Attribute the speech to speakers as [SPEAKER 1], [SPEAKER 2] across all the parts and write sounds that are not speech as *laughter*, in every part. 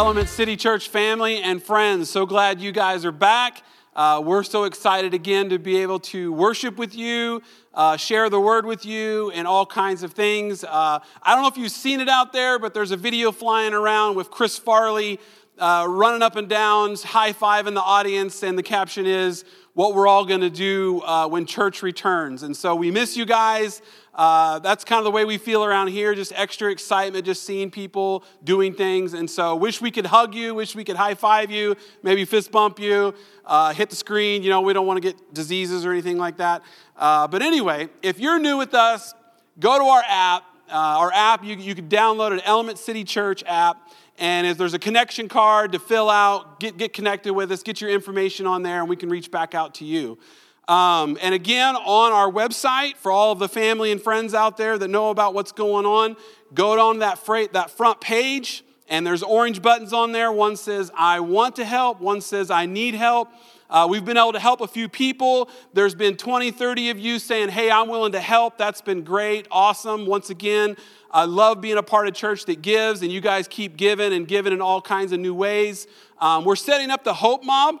[SPEAKER 1] Element City Church family and friends. So glad you guys are back. Uh, we're so excited again to be able to worship with you, uh, share the word with you, and all kinds of things. Uh, I don't know if you've seen it out there, but there's a video flying around with Chris Farley uh, running up and down, high five in the audience, and the caption is, What we're all going to do uh, when church returns. And so we miss you guys. Uh, that's kind of the way we feel around here, just extra excitement, just seeing people doing things. And so, wish we could hug you, wish we could high five you, maybe fist bump you, uh, hit the screen. You know, we don't want to get diseases or anything like that. Uh, but anyway, if you're new with us, go to our app. Uh, our app, you, you can download an Element City Church app. And if there's a connection card to fill out, get, get connected with us, get your information on there, and we can reach back out to you. Um, and again, on our website, for all of the family and friends out there that know about what's going on, go on that, freight, that front page, and there's orange buttons on there. One says, I want to help, one says, I need help. Uh, we've been able to help a few people. There's been 20, 30 of you saying, Hey, I'm willing to help. That's been great, awesome. Once again, I love being a part of church that gives, and you guys keep giving and giving in all kinds of new ways. Um, we're setting up the Hope Mob.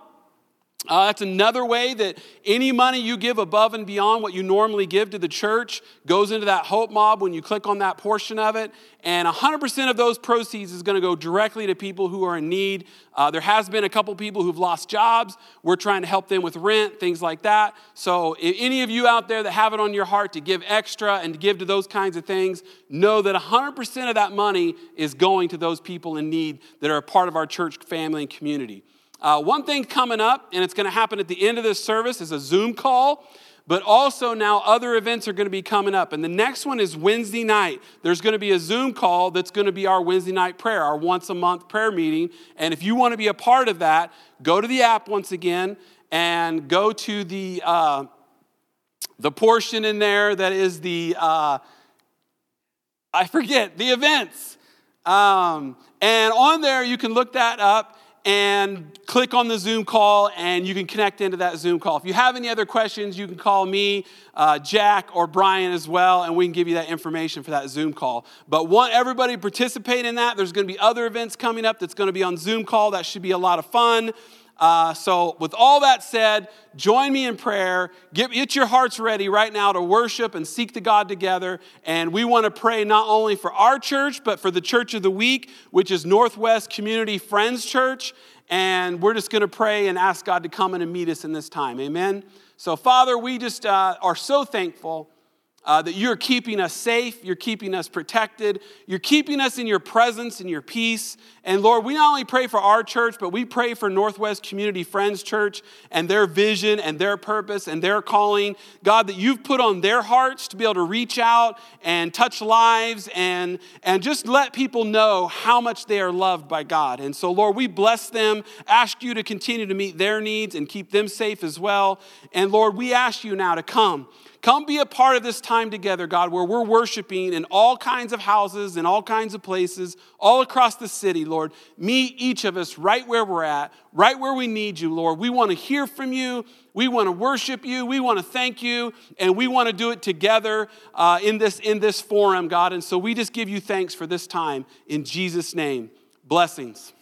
[SPEAKER 1] Uh, that's another way that any money you give above and beyond what you normally give to the church goes into that hope mob when you click on that portion of it. And 100% of those proceeds is going to go directly to people who are in need. Uh, there has been a couple people who've lost jobs. We're trying to help them with rent, things like that. So, if any of you out there that have it on your heart to give extra and to give to those kinds of things, know that 100% of that money is going to those people in need that are a part of our church family and community. Uh, one thing coming up, and it's going to happen at the end of this service, is a Zoom call. But also now other events are going to be coming up. And the next one is Wednesday night. There's going to be a Zoom call that's going to be our Wednesday night prayer, our once a month prayer meeting. And if you want to be a part of that, go to the app once again and go to the, uh, the portion in there that is the, uh, I forget, the events. Um, and on there, you can look that up and click on the Zoom call, and you can connect into that Zoom call. If you have any other questions, you can call me, uh, Jack, or Brian as well, and we can give you that information for that Zoom call. But want everybody to participate in that. There's going to be other events coming up that's going to be on Zoom call. That should be a lot of fun. Uh, so, with all that said, join me in prayer. Get, get your hearts ready right now to worship and seek the God together. And we want to pray not only for our church, but for the church of the week, which is Northwest Community Friends Church. And we're just going to pray and ask God to come in and meet us in this time. Amen. So, Father, we just uh, are so thankful uh, that you're keeping us safe, you're keeping us protected, you're keeping us in your presence and your peace. And Lord, we not only pray for our church, but we pray for Northwest Community Friends Church and their vision and their purpose and their calling. God, that you've put on their hearts to be able to reach out and touch lives and, and just let people know how much they are loved by God. And so, Lord, we bless them, ask you to continue to meet their needs and keep them safe as well. And Lord, we ask you now to come. Come be a part of this time together, God, where we're worshiping in all kinds of houses, in all kinds of places, all across the city, Lord. Meet each of us right where we're at, right where we need you, Lord. We want to hear from you. We want to worship you. We want to thank you. And we want to do it together uh, in, this, in this forum, God. And so we just give you thanks for this time in Jesus' name. Blessings.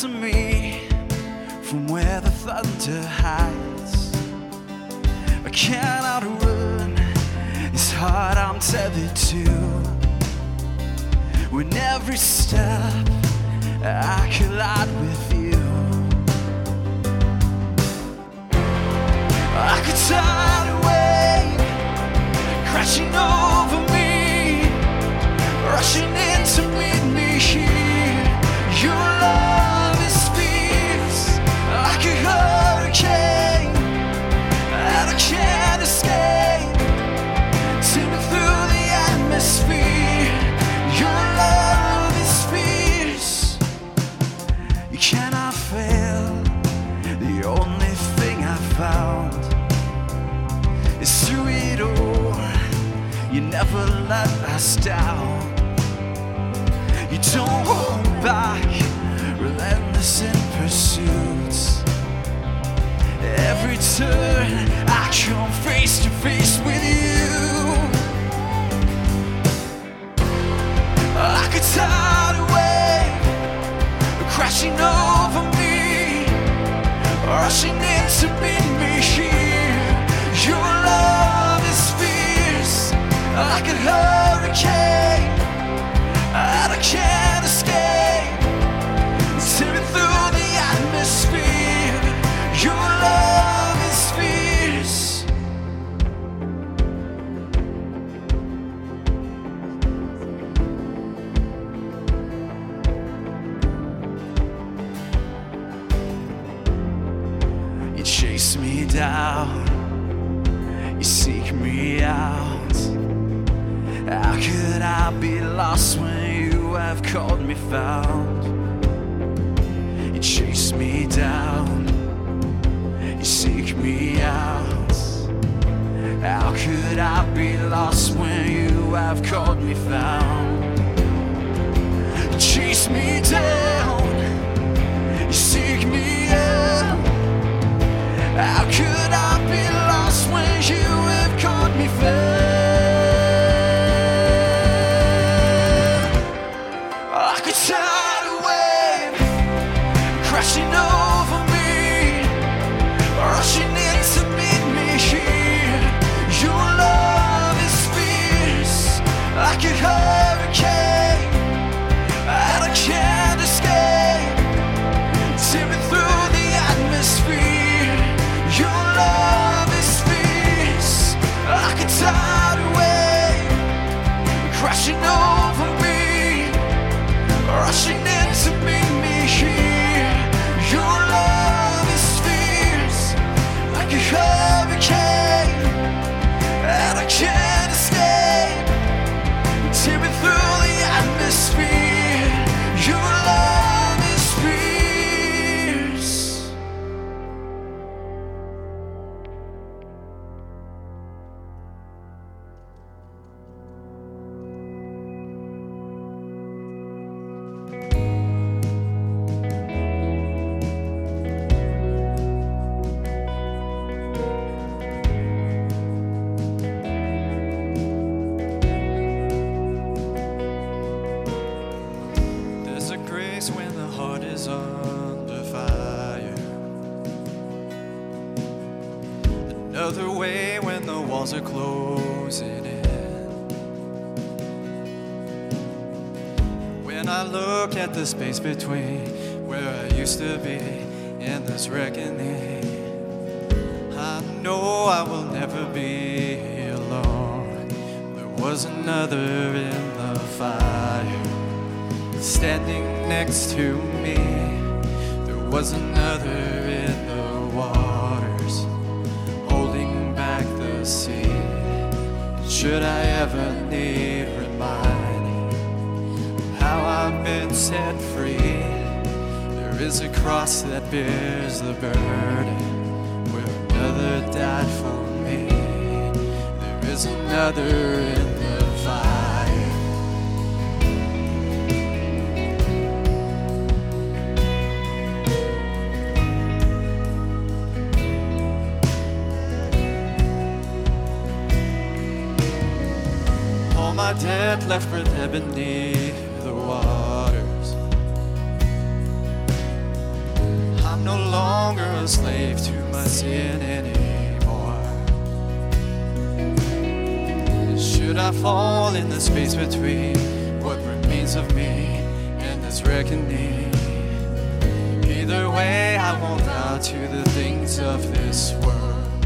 [SPEAKER 2] to me from where the thunder hides. I cannot run, it's hard I'm tethered to. When every step I collide with you, I could turn away, crashing over me, rushing in to meet me here. Your love. Cast down. You don't hold back, relentless in pursuits. Every turn, I come face to face with you. Like a tidal wave, crashing over me, rushing in to meet me here. Your love is fierce, like a hurricane, and I can't escape. Tearing through the atmosphere, your love is fierce. You chase me down, could I be lost when you have called me found? You chase me down, you seek me out. How could I be lost when you have called me found? You chase me space between how I've been set free? There is a cross that bears the burden where another died for me. There is another in the fire. All my debt left for dead longer a slave to my sin anymore. Should I fall in the space between what remains of me and this reckoning? Either way, I won't bow to the things of this world.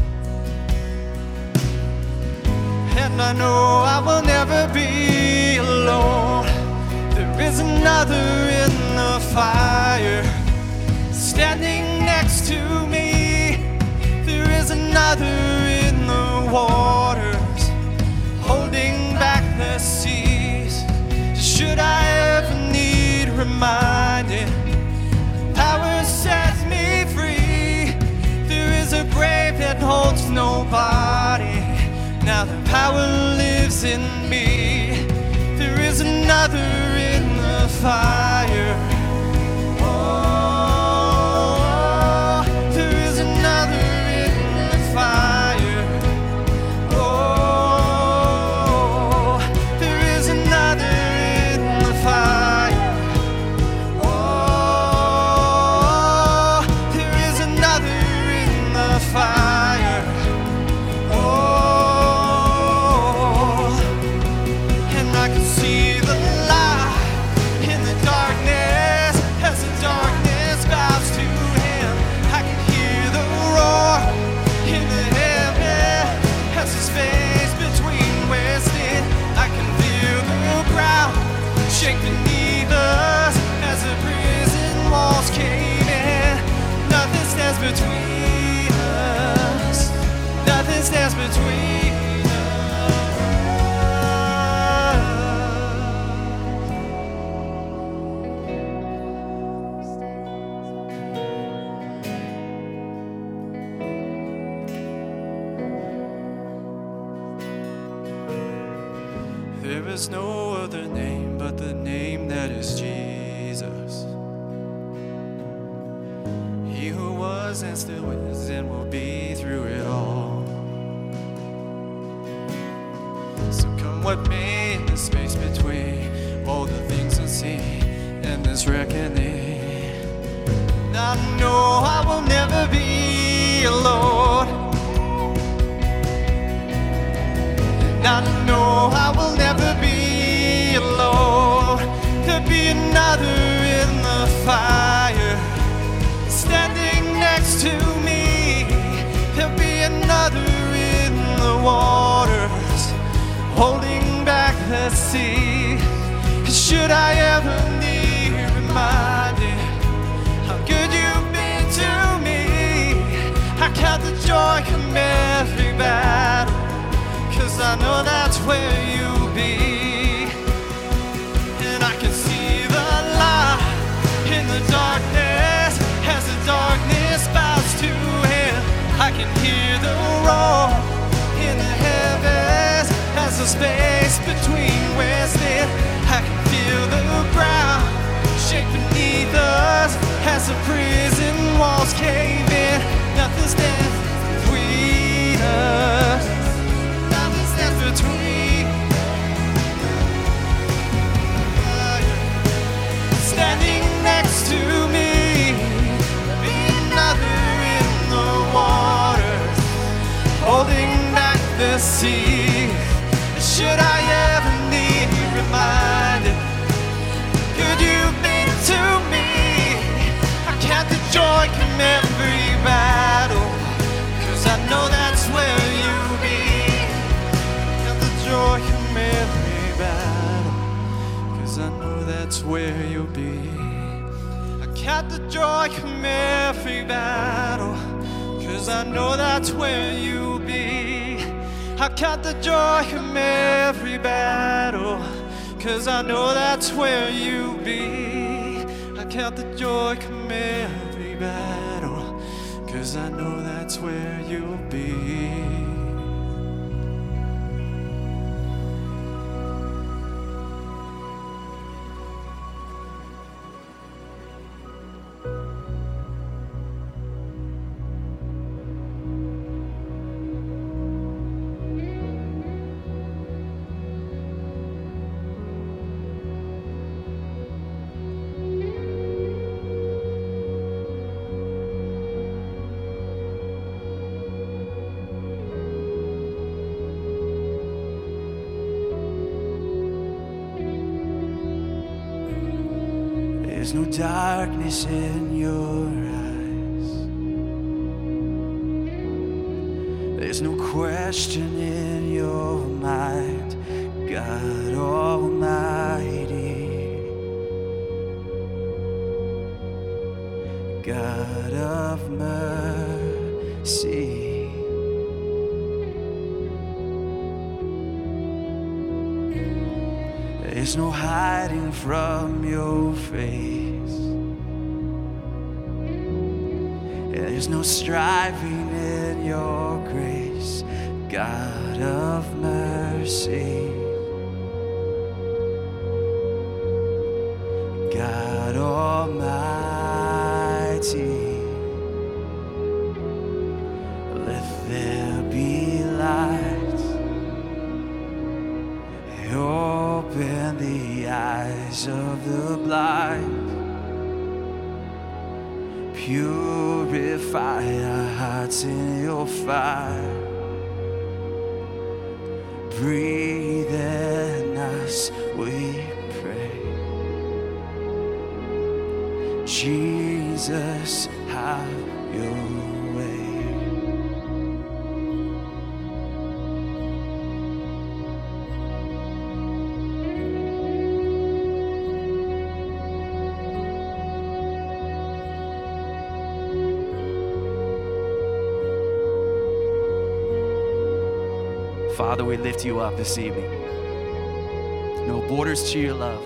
[SPEAKER 2] And I know I will never be alone. There is another in the fire standing to me. There is another in the waters, holding back the seas. Should I ever need reminding, power sets me free. There is a grave that holds nobody. Now the power lives in me.
[SPEAKER 3] There is another in the fire. know that's where you be. And the joy you made me I know that's where you be. I got the joy from every battle, I know that's where you be. I got the joy from every battle, I know that's where you be. I count the joy from every battle. Cause I know that's where you'll be. in your eyes. There's no question.
[SPEAKER 2] eyes of the blind. Purify our hearts in your fire. Breathe in us, we pray. Jesus, have your Father, we lift you up this evening. No borders to your love.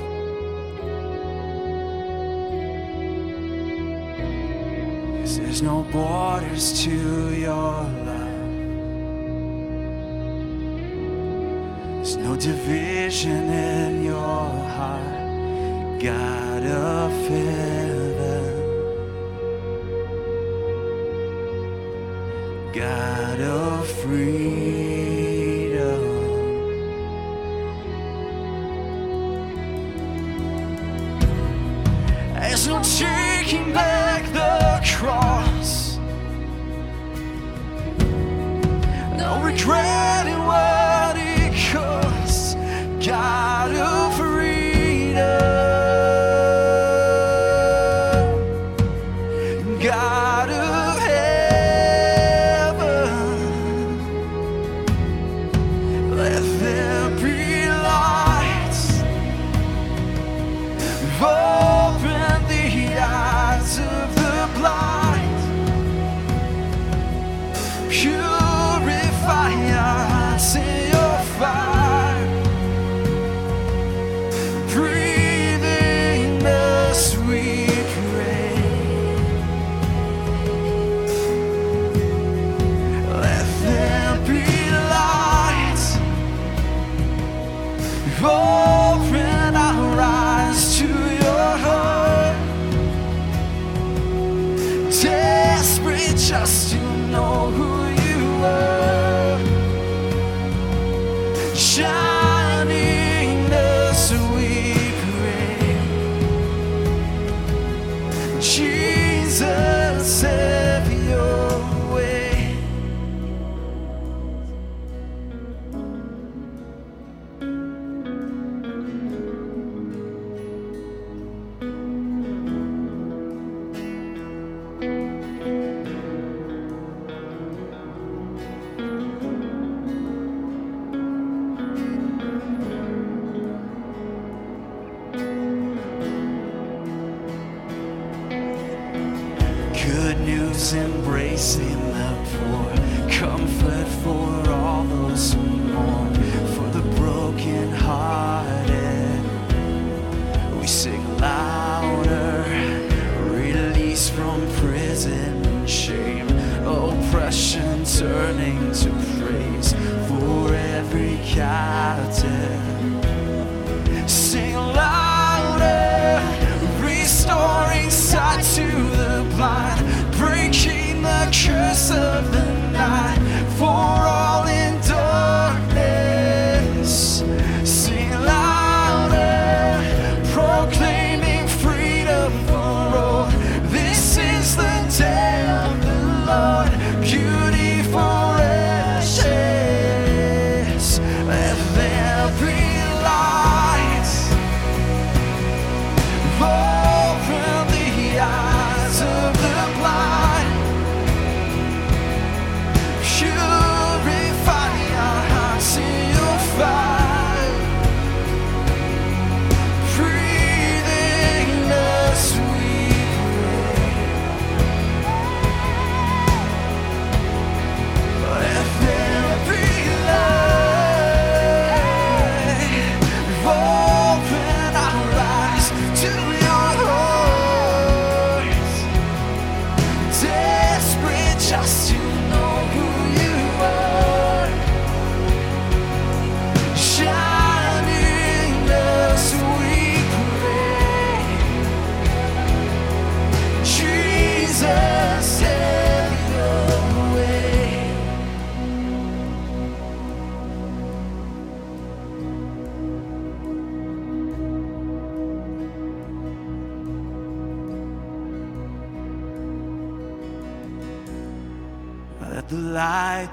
[SPEAKER 2] There's no borders to your love. There's no division in your heart, God of heaven, God of freedom.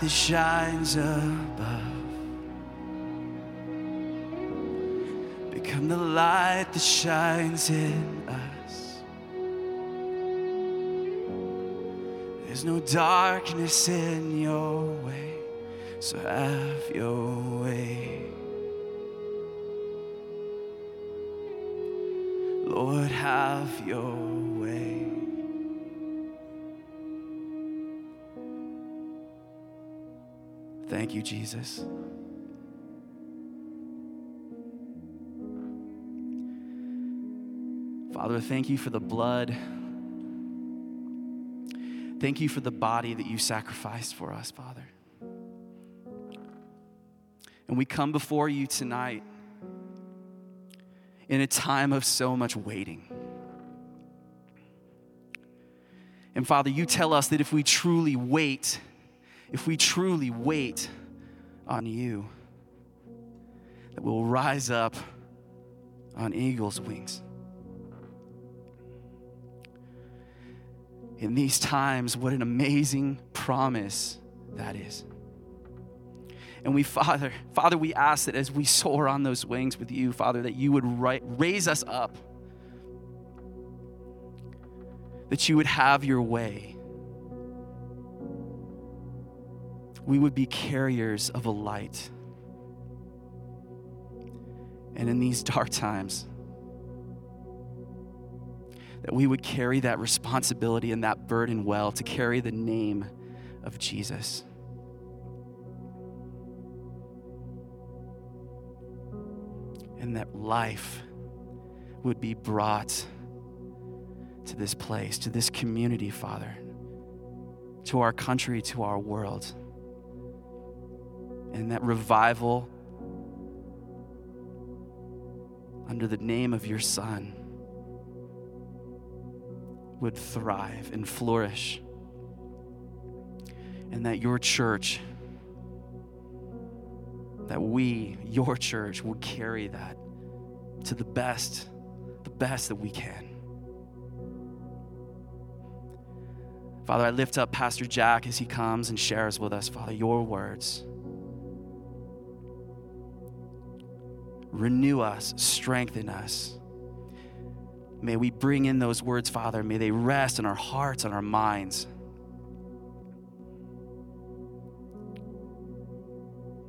[SPEAKER 2] That shines above. Become the light that shines in us. There's no darkness in your way, so have your way. Lord, have your Thank you, Jesus. Father, thank you for the blood. Thank you for the body that you sacrificed for us, Father. And we come before you tonight in a time of so much waiting. And Father, you tell us that if we truly wait, if we truly wait on you, that we'll rise up on eagle's wings. In these times, what an amazing promise that is. And we, Father, Father, we ask that as we soar on those wings with you, Father, that you would raise us up, that you would have your way. We would be carriers of a light. And in these *laughs* dark times, that we would carry that responsibility and that burden well to carry the name of Jesus. and that life would be brought to this place, to this community, Father, to our country, to our world. And that revival under the name of your Son would thrive and flourish. And that your church that we, your church, will carry that to the best, the best that we can. Father, I lift up Pastor Jack as he comes and shares with us, Father, your words. Renew us, strengthen us. May we bring in those words, Father. May they rest in our hearts and our minds.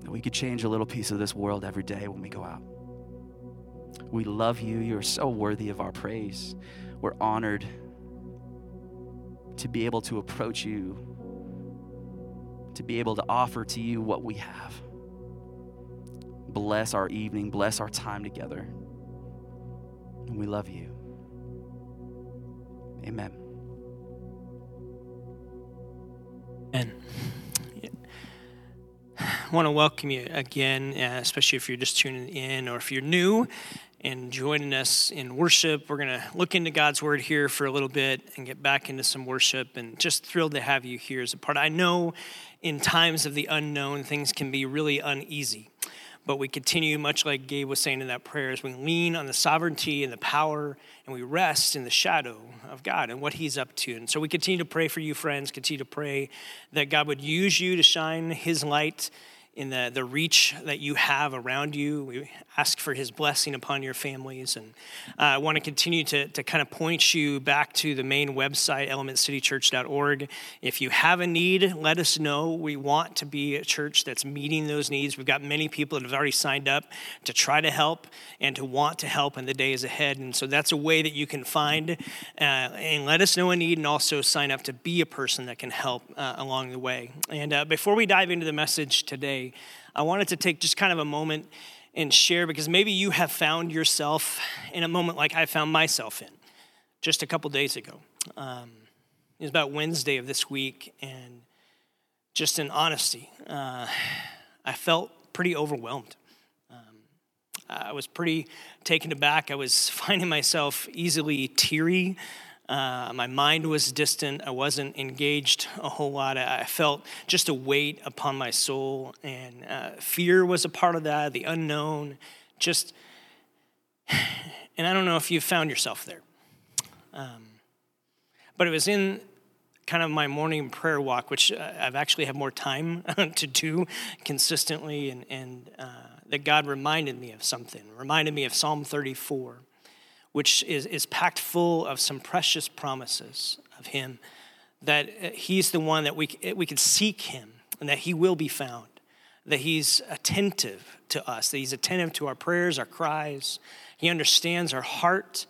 [SPEAKER 2] that we could change a little piece of this world every day when we go out. We love you. You're so worthy of our praise. We're honored to be able to approach you, to be able to offer to you what we have. Bless our evening, bless our time together. And we love you. Amen.
[SPEAKER 4] And I want to welcome you again, uh, especially if you're just tuning in or if you're new and joining us in worship. We're going to look into God's word here for a little bit and get back into some worship. And just thrilled to have you here as a part. I know in times of the unknown, things can be really uneasy. But we continue, much like Gabe was saying in that prayer, as we lean on the sovereignty and the power and we rest in the shadow of God and what He's up to. And so we continue to pray for you, friends, continue to pray that God would use you to shine His light in the, the reach that you have around you. We ask for his blessing upon your families. And uh, I want to continue to, to kind of point you back to the main website, elementcitychurch.org. If you have a need, let us know. We want to be a church that's meeting those needs. We've got many people that have already signed up to try to help and to want to help in the days ahead. And so that's a way that you can find uh, and let us know a need and also sign up to be a person that can help uh, along the way. And uh, before we dive into the message today, I wanted to take just kind of a moment and share because maybe you have found yourself in a moment like I found myself in just a couple days ago. Um, it was about Wednesday of this week, and just in honesty, uh, I felt pretty overwhelmed. Um, I was pretty taken aback. I was *laughs* finding myself easily teary. Uh, my mind was distant. I wasn't engaged a whole lot. I felt just a weight upon my soul, and uh, fear was a part of that, the unknown. Just, *sighs* and I don't know if you've found yourself there. Um, but it was in kind of my morning prayer walk, which uh, I've actually had more time *laughs* to do consistently, and, and uh, that God reminded me of something, reminded me of Psalm 34, which is, is packed full of some precious promises of Him, that He's the one that we, we can seek Him and that He will be found, that He's attentive to us, that He's attentive to our prayers, our cries. He understands our heart.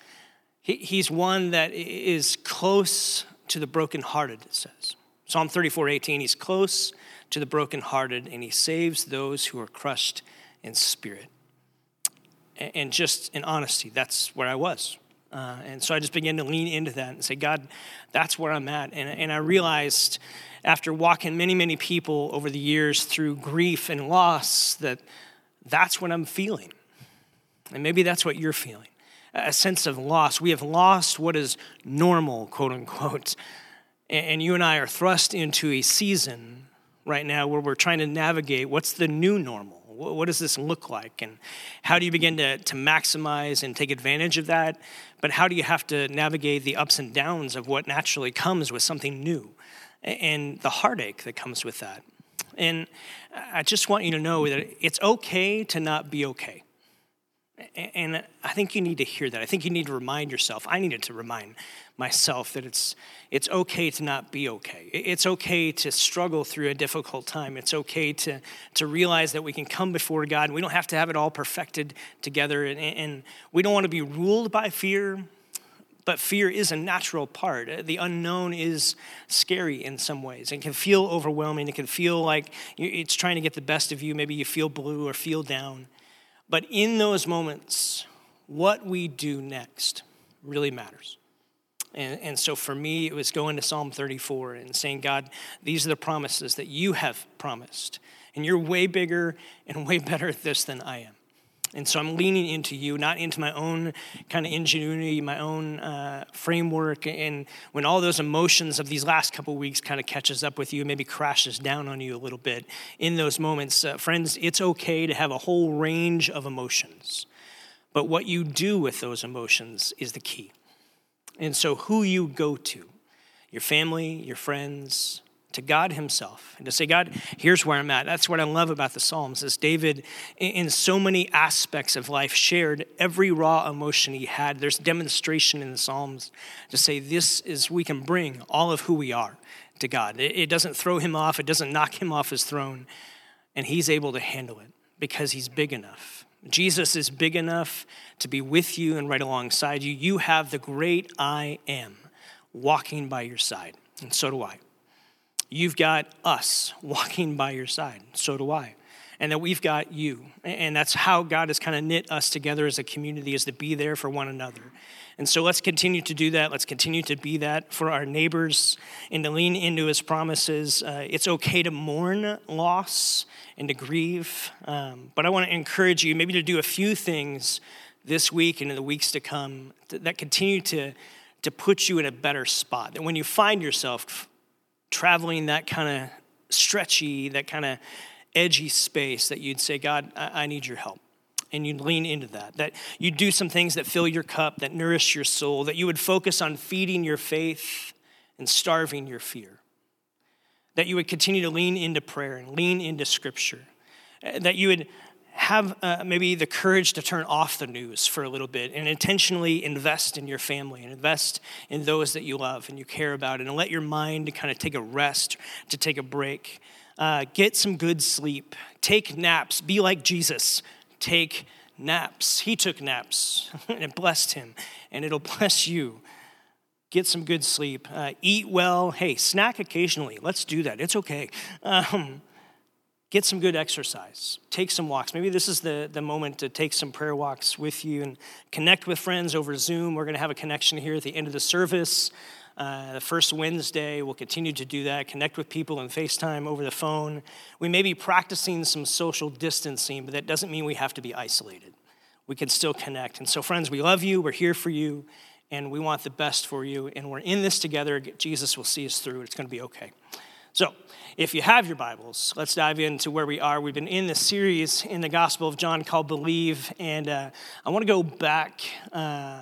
[SPEAKER 4] He, he's one that is close to the brokenhearted, it says. Psalm 34 18, He's close to the brokenhearted and He saves those who are crushed in spirit. And just in honesty, that's where I was. Uh, and so I just began to lean into that and say, God, that's where I'm at. And, and I realized after walking many, many people over the years through grief and loss that that's what I'm feeling. And maybe that's what you're feeling a sense of loss. We have lost what is normal, quote unquote. And you and I are thrust into a season right now where we're trying to navigate what's the new normal? What does this look like? And how do you begin to, to maximize and take advantage of that? But how do you have to navigate the ups and downs of what naturally comes with something new and the heartache that comes with that? And I just want you to know that it's okay to not be okay. And I think you need to hear that. I think you need to remind yourself. I needed to remind myself that it's, it's okay to not be okay. It's okay to struggle through a difficult time. It's okay to, to realize that we can come before God and we don't have to have it all perfected together. And, and we don't want to be ruled by fear, but fear is a natural part. The unknown is scary in some ways. It can feel overwhelming. It can feel like it's trying to get the best of you. Maybe you feel blue or feel down. But in those moments, what we do next really matters. And, and so for me, it was going to Psalm 34 and saying, God, these are the promises that you have promised. And you're way bigger and *laughs* way better at this than I am. And so I'm leaning into you, not into my own kind of ingenuity, my own uh, framework. And when all those emotions of these last couple weeks kind of catches up with you, maybe crashes down on you a little bit, in those moments, uh, friends, it's okay to have a whole range of emotions. But what you do with those emotions is the key. And so who you go to, your family, your friends, to God Himself and to say, God, here's where I'm at. That's what I love about the Psalms, is David, in so many aspects of life, shared every raw emotion he had. There's demonstration in the Psalms to say, this is, we can bring all of who we are to God. It doesn't throw him off, it doesn't knock him off his throne, and he's able to handle it because he's big enough. Jesus is big enough to be with you and right alongside you. You have the great I am walking by your side, and so do I. You've got us *laughs* walking by your side. So do I. And that we've got you. And that's how God has kind of knit us together as a community, is to be there for one another. And so let's continue to do that. Let's continue to be that for our neighbors and to lean into his promises. Uh, it's okay to mourn loss and to grieve. Um, but I want to encourage you maybe to do a few things this week and in the weeks to come that continue to, to put you in a better spot. That when you find yourself traveling that kind of stretchy, that kind of edgy space that you'd say, God, I, I need your help. And you'd lean into that, that you'd do some things that fill your cup, that nourish your soul, that you would focus on feeding your faith and starving your fear. That you would continue to lean into prayer and lean into scripture. That you would have uh, maybe the courage to turn off the news for a little bit and intentionally invest in your family and invest in those that you love and you care about and let your mind kind of take a rest, to take a break. Uh, get some good sleep. Take naps. Be like Jesus. Take naps. He took naps *laughs* and it blessed him and it'll *laughs* bless you. Get some good sleep. Uh, eat well. Hey, snack occasionally. Let's do that. It's okay. Um, get some good exercise take some walks maybe this is the, the moment to take some prayer walks with you and connect with friends over zoom we're going to have a connection here at the end of the service uh, the first wednesday we'll continue to do that connect with people in facetime over the phone. We may be practicing some social distancing but that doesn't mean we have to be isolated. We can still connect. And so friends we love you. We're here for you and we want the best for you. And we're in this together. Jesus will see us through. It's going to be okay. So, if you have your Bibles, let's dive into where we are. We've been in this series in the Gospel of John called Believe, and uh, I want to go back uh,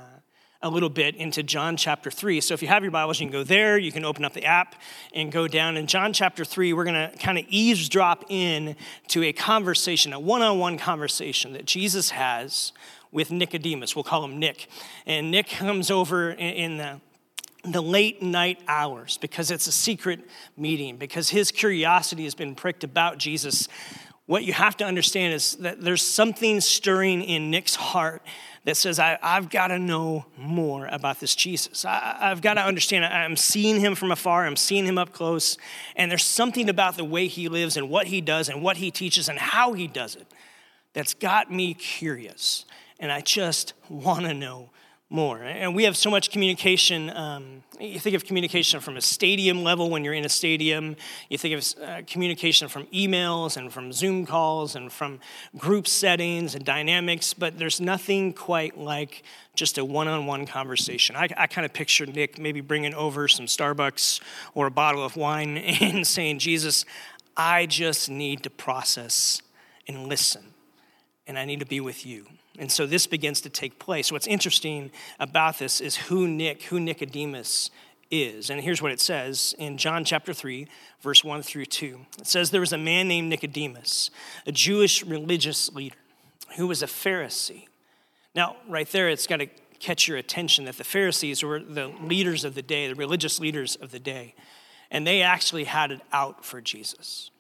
[SPEAKER 4] a little bit into John chapter 3. So if you have your Bibles, you can go there. You can open up the app and go down. In John chapter 3, we're going to kind of eavesdrop in to a conversation, a one on one conversation that Jesus has with Nicodemus. We'll call him Nick. And Nick comes over in the the late night hours because it's a secret meeting, because his curiosity has been pricked about Jesus. What you have to understand is that there's something stirring in Nick's heart that says, I, have got to know more about this Jesus. I, I've got to understand. I'm seeing him from afar, I'm seeing him up close, and there's something about the way he lives and what he does and what he teaches and how he does it that's got me curious. And I just want to know more. And we have so much communication. Um, you think of communication from a stadium level when you're in a stadium. You think of uh, communication from emails and from Zoom calls and from group settings and dynamics, but there's nothing quite like just a one on one conversation. I, I kind of picture Nick maybe bringing over some Starbucks or a bottle of wine *laughs* and saying, Jesus, I just need to process and listen, and I need to be with you. And so this begins to take place. What's interesting about this is who Nick, who Nicodemus is. And here's what it says in John chapter 3, verse 1 through 2. It says, There was a man named Nicodemus, a Jewish religious leader, who was a Pharisee. Now, right there, it's got to catch your attention that the Pharisees were the leaders of the day, the religious leaders of the day, and they actually had it out for Jesus.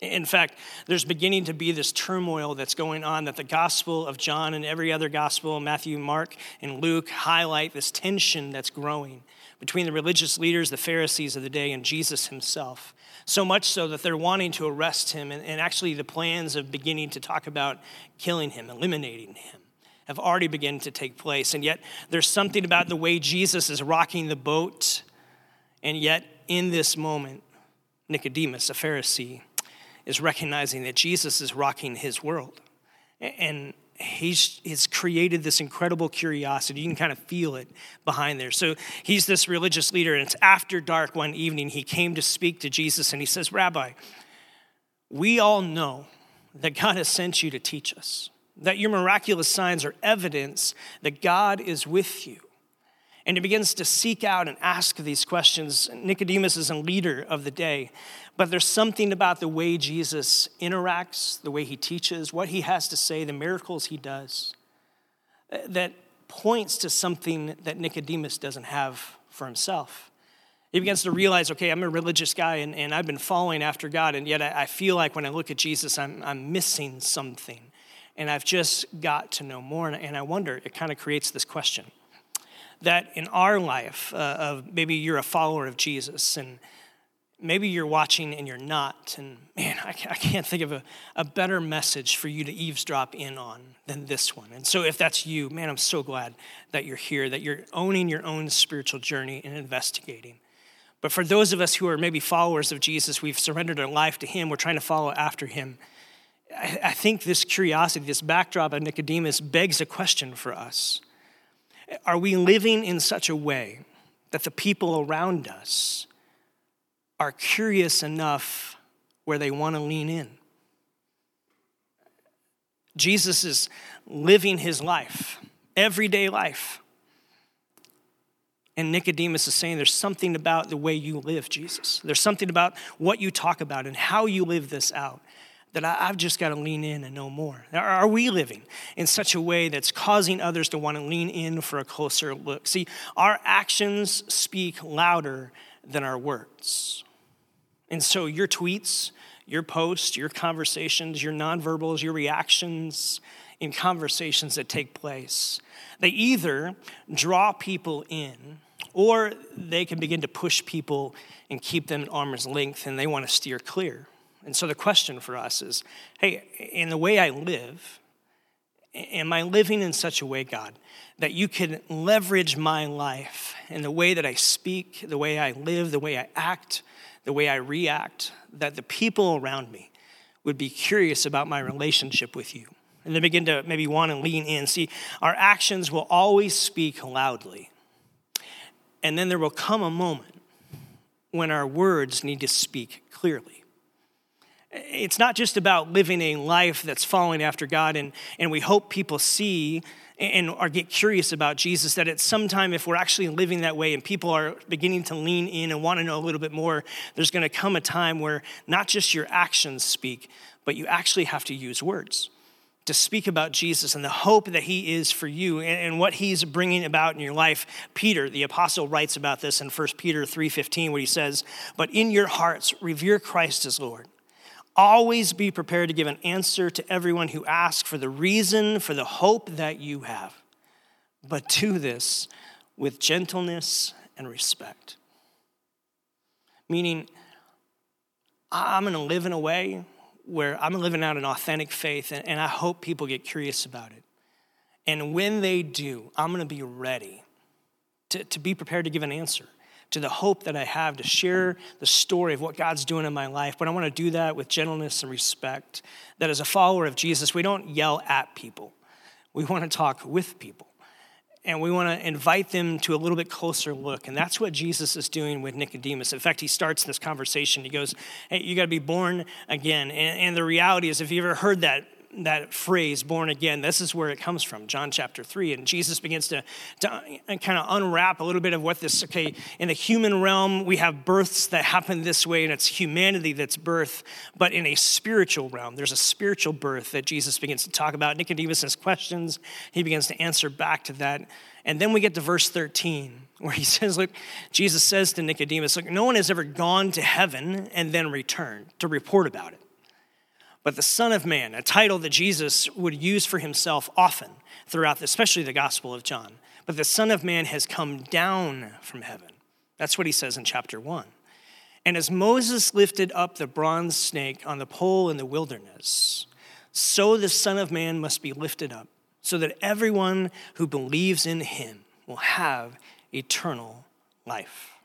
[SPEAKER 4] In fact, there's beginning to be this turmoil that's going on that the Gospel of John and every other Gospel, Matthew, Mark, and Luke, highlight this tension that's growing between the religious leaders, the Pharisees of the day, and Jesus himself. So much so that they're wanting to arrest him, and, and actually, the plans of beginning to talk about killing him, eliminating him, have already begun to take place. And yet, there's something about the way Jesus is rocking the boat, and yet, in this moment, Nicodemus, a Pharisee, is recognizing that Jesus is rocking his world. And he's, he's created this incredible curiosity. You can kind of feel it behind there. So he's this religious leader, and it's after dark one evening. He came to speak to Jesus, and he says, Rabbi, we all know that God has sent you to teach us, that your miraculous signs are evidence that God is with you. And he begins to seek out and ask these questions. Nicodemus is a leader of the day. But there's something about the way Jesus interacts, the way he teaches, what he has to say, the miracles he does, that points to something that Nicodemus doesn't have for himself. He begins to realize, okay, I'm a religious guy and, and I've been following after God, and yet I, I feel like when I look at Jesus, I'm, I'm missing something. And I've just got to know more. And, I wonder, it kind of creates this question that in our life, uh, of maybe you're a follower of Jesus and maybe you're watching and you're not. And man, I, can't think of a, a better message for you to eavesdrop in on than this one. And so, if that's you, man, I'm so glad that you're here, that you're owning your own spiritual journey and investigating. But for those of us who are maybe followers of Jesus, we've surrendered our life to Him, we're trying to follow after Him. I, I think this curiosity, this backdrop of Nicodemus begs a question for us. Are we living in such a way that the people around us are curious enough where they want to lean in. Jesus is living his life, everyday life. And Nicodemus is saying there's something about the way you live, Jesus. There's something about what you talk about and how you live this out that I've just got to lean in and know more. Are we living in such a way that's causing others to want to lean in for a closer look? See, our actions speak louder than our words. And so your tweets, your posts, your conversations, your nonverbals, your reactions in conversations that take place, they either draw people in or they can begin to push people and keep them at arm's length and they want to steer clear. And so the question for us is hey, in the way I live, am I living in such a way, God, that you can leverage my life and the way that I speak, the way I live, the way I act, the way I react, that the people around me would be curious about my relationship with you. And they begin to maybe want to lean in. See, our actions will always speak loudly. And then there will come a moment when our words need to speak clearly. It's not just about living a life that's following after God, and, and we hope people see and or get curious about Jesus, that at some time, if we're actually living that way and people are beginning to lean in and want to know a little bit more, there's going to come a time where not just your actions speak, but you actually have to use words to speak about Jesus and the hope that he is for you and, what he's bringing about in your life. Peter, the apostle, writes about this in 1 Peter 3.15 where he says, But in your hearts revere Christ as Lord. Always be prepared to give an answer to everyone who asks for the reason for the hope that you have. But do this with gentleness and respect. Meaning, I'm going to live in a way where I'm living out an authentic faith, and, and I hope people get curious about it. And when they do, I'm going to be ready to, to be prepared to give an answer to the hope that I have to share the story of what God's doing in my life. But I want to do that with gentleness and respect. That as a follower of Jesus, we don't yell at people, we want to talk with people and we want to invite them to a little bit closer look. And that's what Jesus is doing with Nicodemus. In fact, he starts this conversation. He goes, Hey, you got to be born again. And, and, the reality is, if you ever heard that, that phrase, born again, this is where it comes from, John chapter 3. And Jesus begins to, to kind of unwrap a little bit of what this, okay, in the human realm, we have births that happen this way, and it's humanity that's birth. But in a spiritual realm, there's a spiritual birth that Jesus begins to talk about. Nicodemus has questions, he begins to answer back to that. And then we get to verse 13, where he *laughs* says, Look, Jesus says to Nicodemus, Look, no one has ever gone to heaven and then returned to report about it but the Son of Man, a title that Jesus would use for himself often throughout, especially the Gospel of John. But the Son of Man has come down from heaven. That's what he says in chapter 1. And as Moses lifted up the bronze snake on the pole in the wilderness, so the Son of Man must be lifted up, so that everyone who believes in him will have eternal life.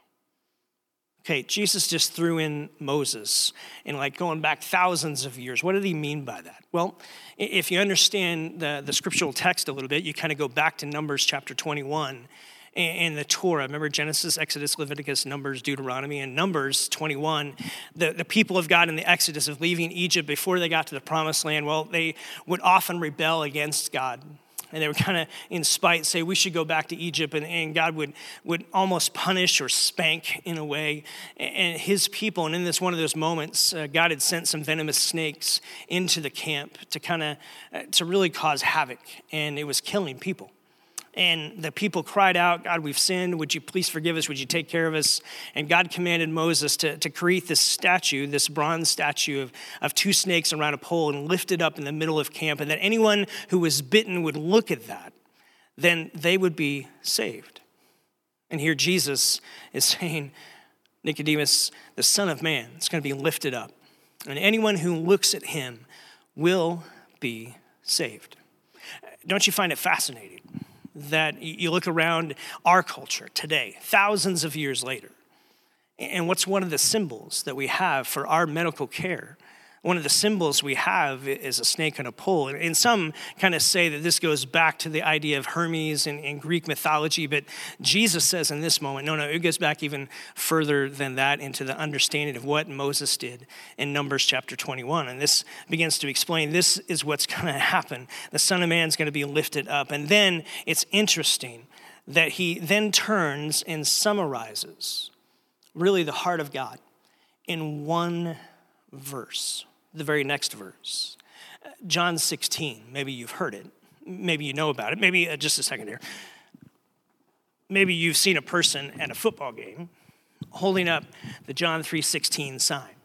[SPEAKER 4] Okay, Jesus just threw in Moses and like going back thousands of years. What did he mean by that? Well, if you understand the, the scriptural text a little bit, you kind of go back to Numbers chapter 21 and the Torah. Remember Genesis, Exodus, Leviticus, Numbers, Deuteronomy, and Numbers 21. The, the people of God in the Exodus of leaving Egypt before they got to the promised land, well, they would often rebel against God and they would kind of in spite say we should go back to egypt and, and, god would, would almost punish or spank in a way and his people. And in this one of those moments uh, god had sent some venomous snakes into the camp to kind of uh, to really cause havoc and it was killing people and the people cried out, God, we've sinned. Would you please forgive us? Would you take care of us? And God commanded Moses to, to create this statue, this bronze statue of, of two snakes around a pole and lift it up in the middle of camp. And that anyone who was bitten would look at that, then they would be saved. And here Jesus is *laughs* saying, Nicodemus, the Son of Man, is going to be lifted up. And anyone who looks at him will be saved. Don't you find it fascinating? That you look around our culture today, thousands of years later, and what's one of the symbols that we have for our medical care? One of the symbols we have is a snake on a pole. And some kind of say that this goes back to the idea of Hermes in, in, Greek mythology, but Jesus says in this moment, no, no, it goes back even further than that into the understanding of what Moses did in Numbers chapter 21. And this begins to explain this is what's going *laughs* to happen. The Son of Man is going to be lifted up. And then it's interesting that he then turns and summarizes really the heart of God in one verse the very next verse. John 16, maybe you've heard it, maybe you know about it, maybe uh, just a second here. Maybe you've seen a person at a football game holding up the John 3:16 sign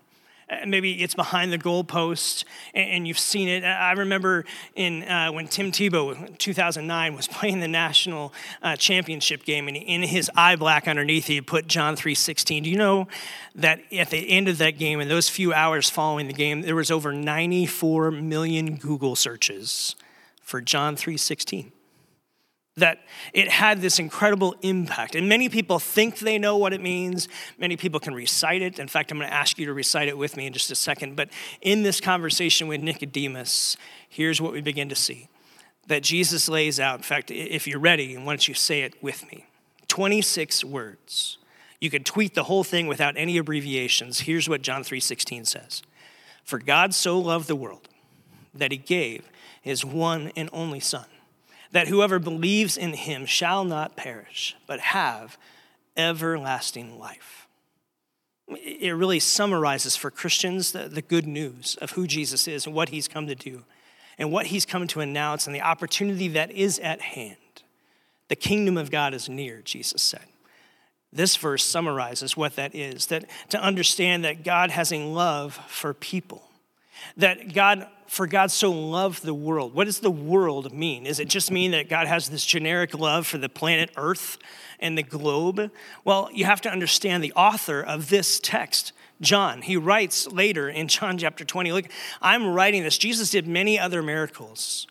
[SPEAKER 4] maybe it's behind the goalpost and you've seen it. I remember in uh, when Tim Tebow, 2009, was *laughs* playing the national uh, championship game, and in his eye black underneath, he put John 3:16. Do you know that at the end of that game, in those few hours following the game, there was over 94 million Google searches for John 3:16? That it had this incredible impact. And many people think they know what it means. Many people can recite it. In fact, I'm going to ask you to recite it with me in just a second. But in this conversation with Nicodemus, here's what we begin to see that Jesus lays out. In fact, if you're ready, why don't you say it with me? 26 words. You could tweet the whole thing without any abbreviations. Here's what John 3:16 says. For God so loved the world that he gave his one and only son that whoever believes in him shall not perish, but have everlasting life. It really summarizes for Christians the, the good news of who Jesus is and what he's come to do and what he's come to announce and the opportunity that is at hand. The kingdom of God is near, Jesus said. This verse summarizes what that is that to understand that God has a love for people, that God, for God so loved the world. What does the world mean? Does it just mean that God has this generic love for the planet Earth and the globe? Well, you have to understand the author of this text. John, he writes later in John chapter 20, look, I'm writing this. Jesus did many other miracles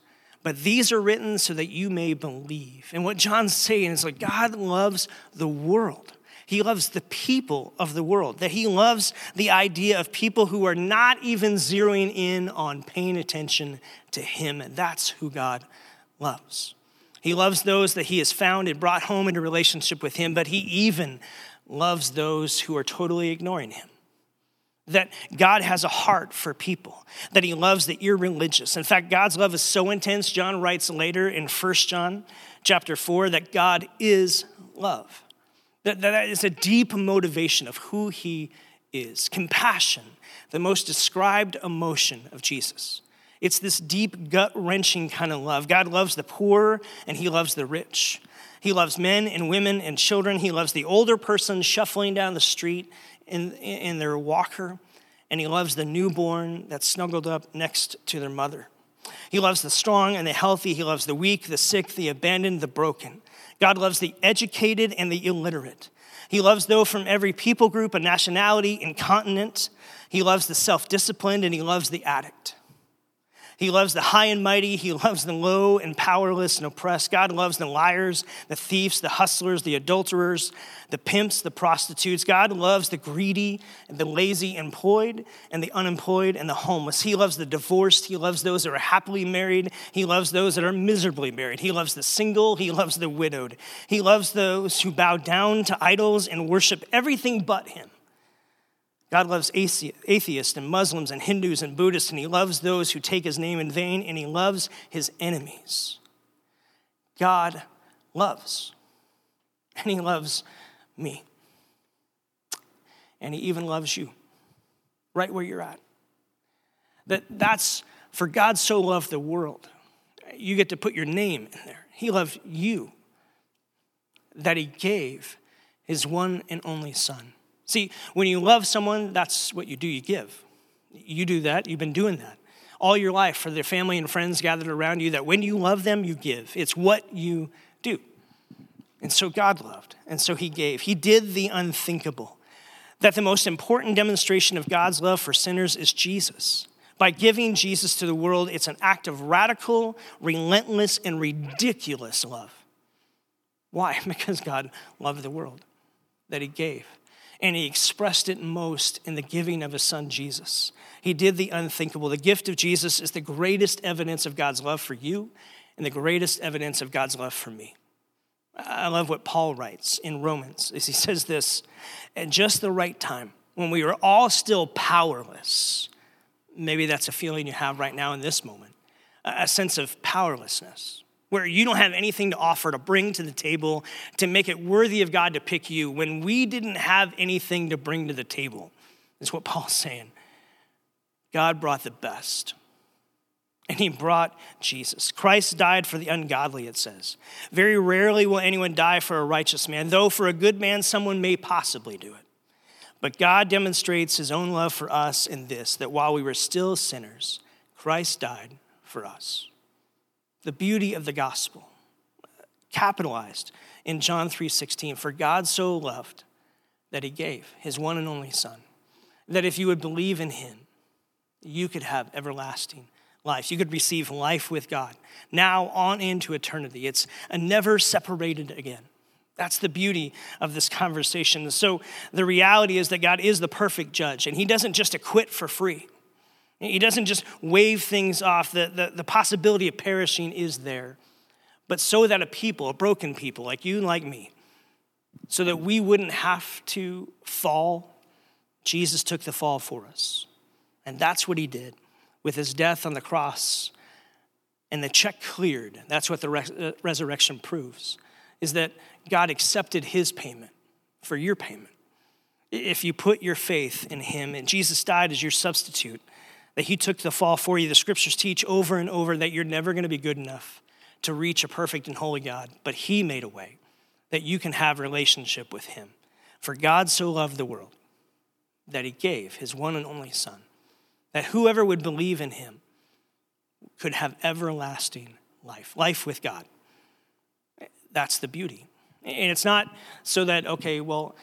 [SPEAKER 4] but these are written so that you may believe. And what John's saying is like God loves the world. He loves the people of the world, that he loves the idea of people who are not even zeroing in on paying attention to him. And that's who God loves. He loves those that he has found and brought home into relationship with him, but he even loves those who are totally ignoring him that God has a heart for people, that he loves the irreligious. In fact, God's love is so intense, John writes later in 1 John chapter 4 that God is love. That, that is a deep motivation of who he is. Compassion, the most described emotion of Jesus. It's this deep, gut wrenching kind of love. God loves the poor and he loves the rich. He loves men and women and children. He loves the older person shuffling down the street in, in their walker, and he loves the newborn that's snuggled up next to their mother. He loves the strong and the healthy. He loves the weak, the sick, the abandoned, the broken. God loves the educated and the illiterate. He loves those from every people group and nationality and continent. He loves the self disciplined and he loves the addict. He loves the high and mighty. He loves the low and powerless and oppressed. God loves the liars, the thieves, the hustlers, the adulterers, the pimps, the prostitutes. God loves the greedy and the lazy employed and the unemployed and the homeless. He loves the divorced. He loves those that are happily married. He loves those that are miserably married. He loves the single. He loves the widowed. He loves those who bow down to idols and worship everything but Him. God loves atheists and Muslims and Hindus and Buddhists, and He loves those who take His name in vain, and He loves His enemies. God loves, and He loves me. And He even loves you right where you're at. That, that's for God so loved the world. You get to put your name in there. He loved you, that He gave His one and only Son See, when you love someone, that's what you do, you give. You do that, you've been doing that all your life for their family and friends gathered around you, that when you love them, you give. It's what you do. And so God loved, and so He gave. He did the unthinkable. That the most important demonstration of God's love for sinners is Jesus. By giving Jesus to the world, it's an act of radical, relentless, and ridiculous love. Why? *laughs* Because God loved the world that He gave and he expressed it most in the giving of his son Jesus. He did the unthinkable. The gift of Jesus is the greatest evidence of God's love for you and the greatest evidence of God's love for me. I love what Paul writes in Romans as he *laughs* says this at just the right time, when we were all still powerless, maybe that's a feeling you have right now in this moment, a sense of powerlessness where you don't have anything to offer to bring to the table to make it worthy of God to pick you when we didn't have anything to bring to the table. That's what Paul's saying. God brought the best. And he brought Jesus. Christ died for the ungodly, it says. Very rarely will anyone die for a righteous man, though for a good man, someone may possibly do it. But God demonstrates his own love for us in this that while we were still sinners, Christ died for us the beauty of the gospel capitalized in John 3:16 for God so loved that he gave his one and only son that if you would believe in him you could have everlasting life. You could receive life with God now on into eternity. It's a never separated again. That's the beauty of this conversation. So the reality is that God is the perfect judge and he doesn't just acquit for free he doesn't just wave things off. The, the, the, possibility of perishing is there. But so that a people, a broken people like you and like me, so that we wouldn't have to fall, Jesus took the fall for us. And that's what he did with his death on the cross. and the check cleared. That's what the res- uh, resurrection proves, is that God accepted his payment for your payment. If you put your faith in him and Jesus died as your substitute, that he took the fall for you, the scriptures teach over and over that you're never going to be good enough to reach a perfect and holy God, but he made a way that you can have relationship with him. For God so loved the world that he gave his one and only son, that whoever would believe in him could have everlasting life, life with God. That's the beauty. And it's not so that, okay, well,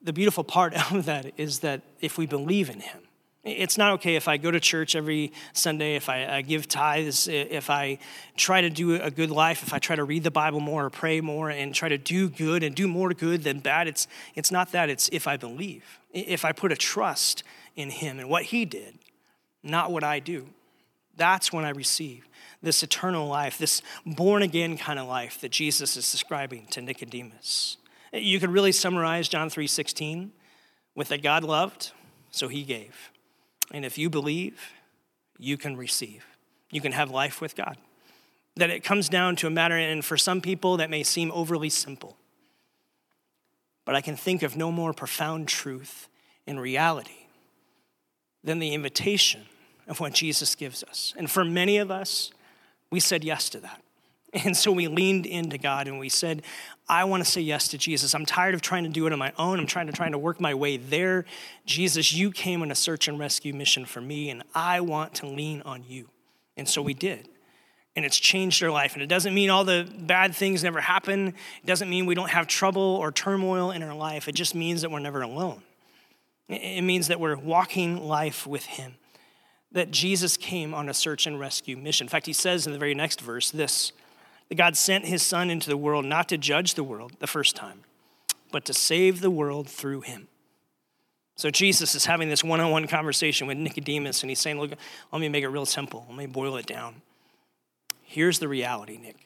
[SPEAKER 4] the beautiful part *laughs* of that is that if we believe in Him, it's not okay if I go to church every Sunday, if I, I, give tithes, if I try to do a good life, if I try to read the Bible more or pray more and try to do good and do more good than bad. It's, it's not that, it's if I believe, if I put a trust in Him and what He did, not what I do. That's when I receive this eternal life, this born again kind of life that Jesus is describing to Nicodemus. You could really summarize John 3:16 with that God loved, so he gave. And if you believe, you can receive. You can have life with God. That it comes down to a matter, and for some people that may seem overly simple. But I can think of no more profound truth in reality than the invitation of what Jesus gives us. And for many of us, we said yes to that. *laughs* And so we leaned into God and we said, I want to say yes to Jesus. I'm tired of trying to do it on my own. I'm trying to trying to work my way there. Jesus, you came on a search and rescue mission for me, and I want to lean on you. And so we did. And it's changed our life. And it doesn't mean all the bad things never happen. It doesn't mean we don't have trouble or turmoil in our life. It just means that we're never alone. It means that we're walking life with Him that Jesus came on a search and rescue mission. In fact, he says in the very next verse this that God sent his son into the world not to judge the world the first time, but to save the world through him. So Jesus is having this one on one conversation with Nicodemus, and he's saying, Look, let me make it real simple. Let me boil it down. Here's the reality, Nick.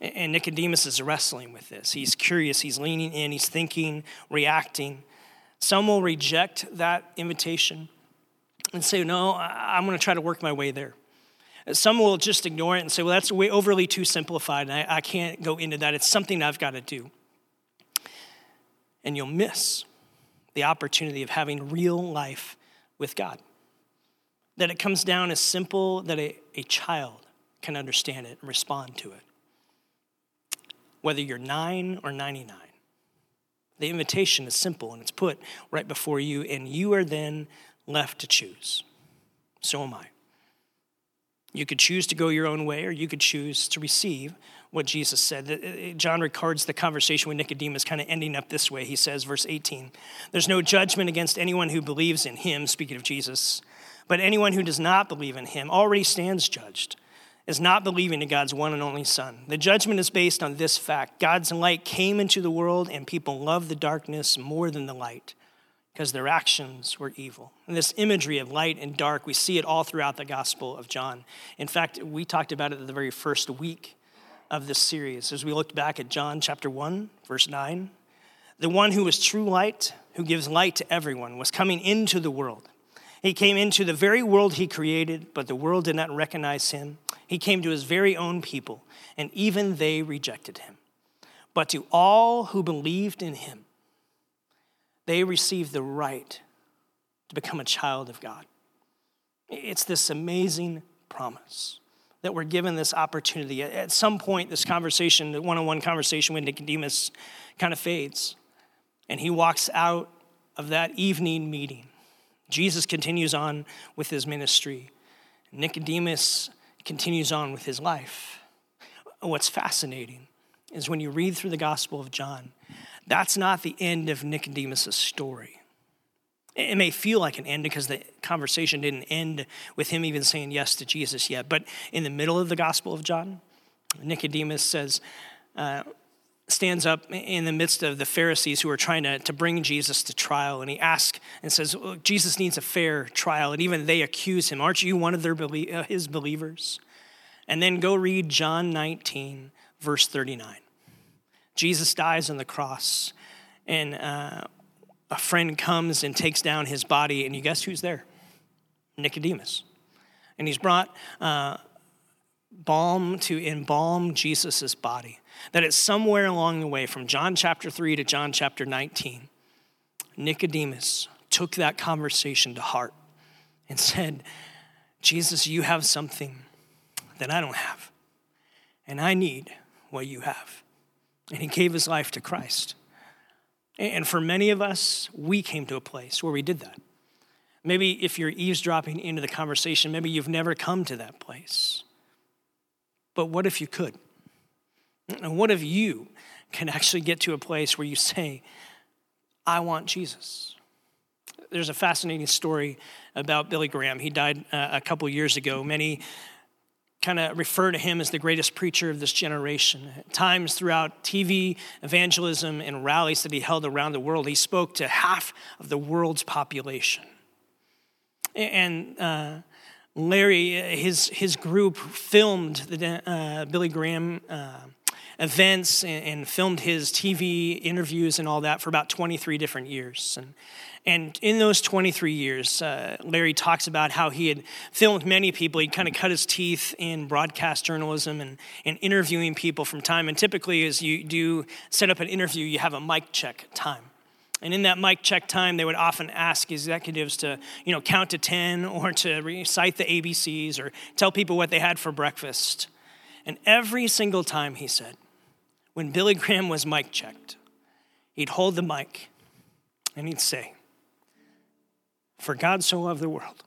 [SPEAKER 4] And Nicodemus is wrestling with this. He's curious, he's leaning in, he's thinking, reacting. Some will reject that invitation and say, no, I'm going to try to work my way there. Some will just ignore it and say, well, that's way overly too simplified, and I, I can't go into that. It's something I've got to do. And you'll miss the opportunity of having real life with God. That it comes down as simple that a, a child can understand it and respond to it. Whether you're nine or 99, the invitation is simple and it's put right before you, and you are then left to choose. So am I. You could choose to go your own way, or you could choose to receive what Jesus said. Uh, John records the conversation with Nicodemus kind of ending up this way. He says, verse 18, There's no judgment against anyone who believes in him, speaking of Jesus, but anyone who does not believe in him already stands judged, is not believing in God's one and only Son. The judgment is based on this fact God's light came into the world, and people love the darkness more than the light because their actions were evil. And this imagery of light and dark, we see it all throughout the Gospel of John. In fact, we talked about it at the very first week of this series as we looked back at John chapter 1, verse 9. The one who is true light, who gives light to everyone, was coming into the world. He came into the very world he created, but the world did not recognize him. He came to his very own people, and even they rejected him. But to all who believed in him, they receive the right to become a child of God. It's this amazing promise that we're given this opportunity. At some point, this conversation, the one on one conversation with Nicodemus, kind of fades. And he walks out of that evening meeting. Jesus continues on with his ministry. Nicodemus continues on with his life. What's fascinating is when you read through the Gospel of John, that's not the end of Nicodemus' story. It may feel like an end because the conversation didn't end with him even saying yes to Jesus yet. But in the middle of the Gospel of John, Nicodemus says, uh, stands up in the midst of the Pharisees who are trying to, to bring Jesus to trial. And he asks and says, well, Jesus needs a fair trial. And even they accuse him. Aren't you one of their, uh, his believers? And then go read John 19, verse 39. Jesus dies on the cross, and uh, a friend comes and takes down his body, and you guess who's there? Nicodemus. And he's brought uh, balm to embalm Jesus' body. That it's somewhere along the way, from John chapter 3 to John chapter 19, Nicodemus took that conversation to heart and said, Jesus, you have something that I don't have, and I need what you have. And he gave his life to Christ. And for many of us, we came to a place where we did that. Maybe if you're eavesdropping into the conversation, maybe you've never come to that place. But what if you could? And what if you can actually get to a place where you say, I want Jesus? There's a fascinating story about Billy Graham. He died uh, a couple years ago. Many kind of refer to him as the greatest preacher of this generation. At times throughout TV evangelism and rallies that he held around the world, he spoke to half of the world's population. And uh, Larry, his, his group filmed the uh, Billy Graham uh, events and, and, filmed his TV interviews and all that for about 23 different years. And, and in those 23 years, uh, Larry talks about how he had filmed many people. He'd kind of cut his teeth in broadcast journalism and, and interviewing people from time. And typically, as you do set up an interview, you have a mic check time. And in that mic check time, they would often ask executives to, you know, count to 10 or to recite the ABCs or tell people what they had for breakfast. And every single time, he said, when Billy Graham was mic checked, he'd hold the mic and he'd say, For God so loved the world,